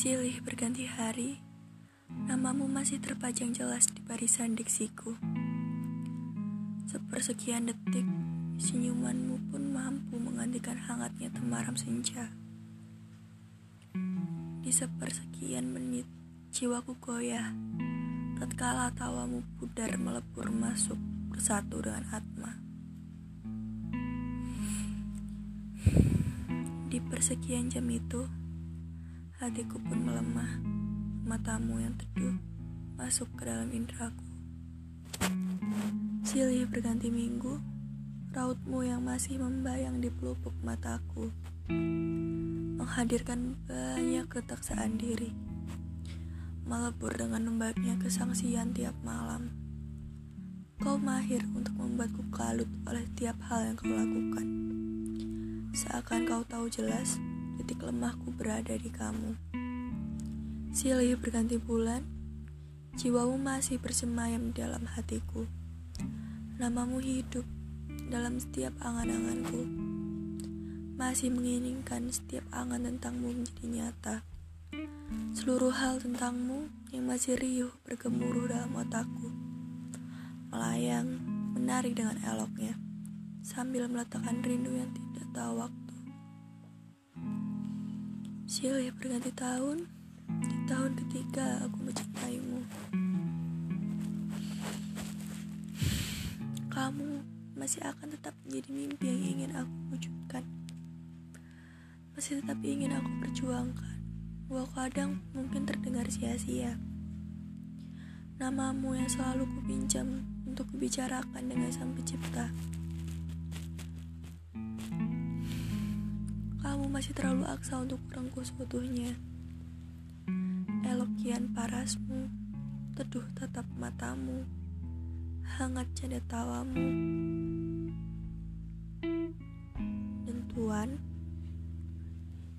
Silih berganti hari, namamu masih terpajang jelas di barisan diksiku. Sepersekian detik, senyumanmu pun mampu menggantikan hangatnya temaram senja. Di sepersekian menit, jiwaku goyah, tatkala tawamu pudar melebur masuk bersatu dengan atma. Di persekian jam itu, Hatiku pun melemah, matamu yang teduh masuk ke dalam indraku. Silih berganti minggu, rautmu yang masih membayang di pelupuk mataku, menghadirkan banyak ketaksaan diri, melebur dengan lembabnya kesangsian tiap malam. Kau mahir untuk membuatku kalut oleh tiap hal yang kau lakukan. Seakan kau tahu jelas titik lemahku berada di kamu. Silih berganti bulan, jiwamu masih bersemayam di dalam hatiku. Namamu hidup dalam setiap angan-anganku. Masih menginginkan setiap angan tentangmu menjadi nyata. Seluruh hal tentangmu yang masih riuh bergemuruh dalam otakku. Melayang, menari dengan eloknya, sambil meletakkan rindu yang tidak tahu waktu. Silih berganti tahun, di tahun ketiga aku mencintaimu. Kamu masih akan tetap menjadi mimpi yang ingin aku wujudkan. Masih tetap ingin aku perjuangkan, walau kadang mungkin terdengar sia-sia. Namamu yang selalu kupinjam untuk kubicarakan dengan sang pencipta. Masih terlalu aksa untuk kurangku seutuhnya. Elokian parasmu, teduh tatap matamu, hangat canda tawamu. Dan Tuhan,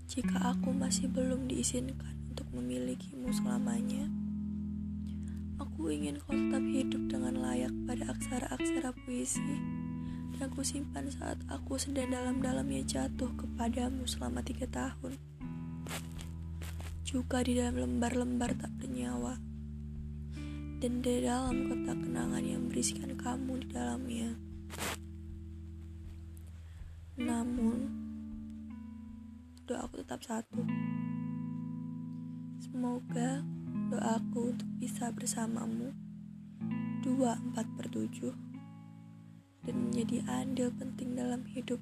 jika aku masih belum diizinkan untuk memilikimu selamanya, aku ingin kau tetap hidup dengan layak pada aksara-aksara puisi aku simpan saat aku sedang dalam-dalamnya jatuh kepadamu selama tiga tahun. Juga di dalam lembar-lembar tak bernyawa. Dan di dalam kotak kenangan yang berisikan kamu di dalamnya. Namun, doaku tetap satu. Semoga doaku untuk bisa bersamamu dua empat per tujuh dan menjadi andil penting dalam hidup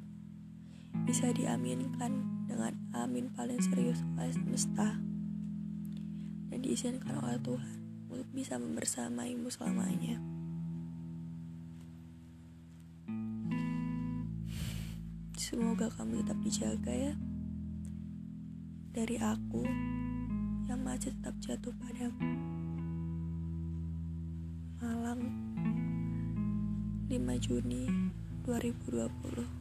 bisa diaminkan dengan amin paling serius oleh semesta dan diizinkan oleh Tuhan untuk bisa membersamaimu selamanya. Semoga kamu tetap dijaga ya dari aku yang masih tetap jatuh padamu. Juni 2020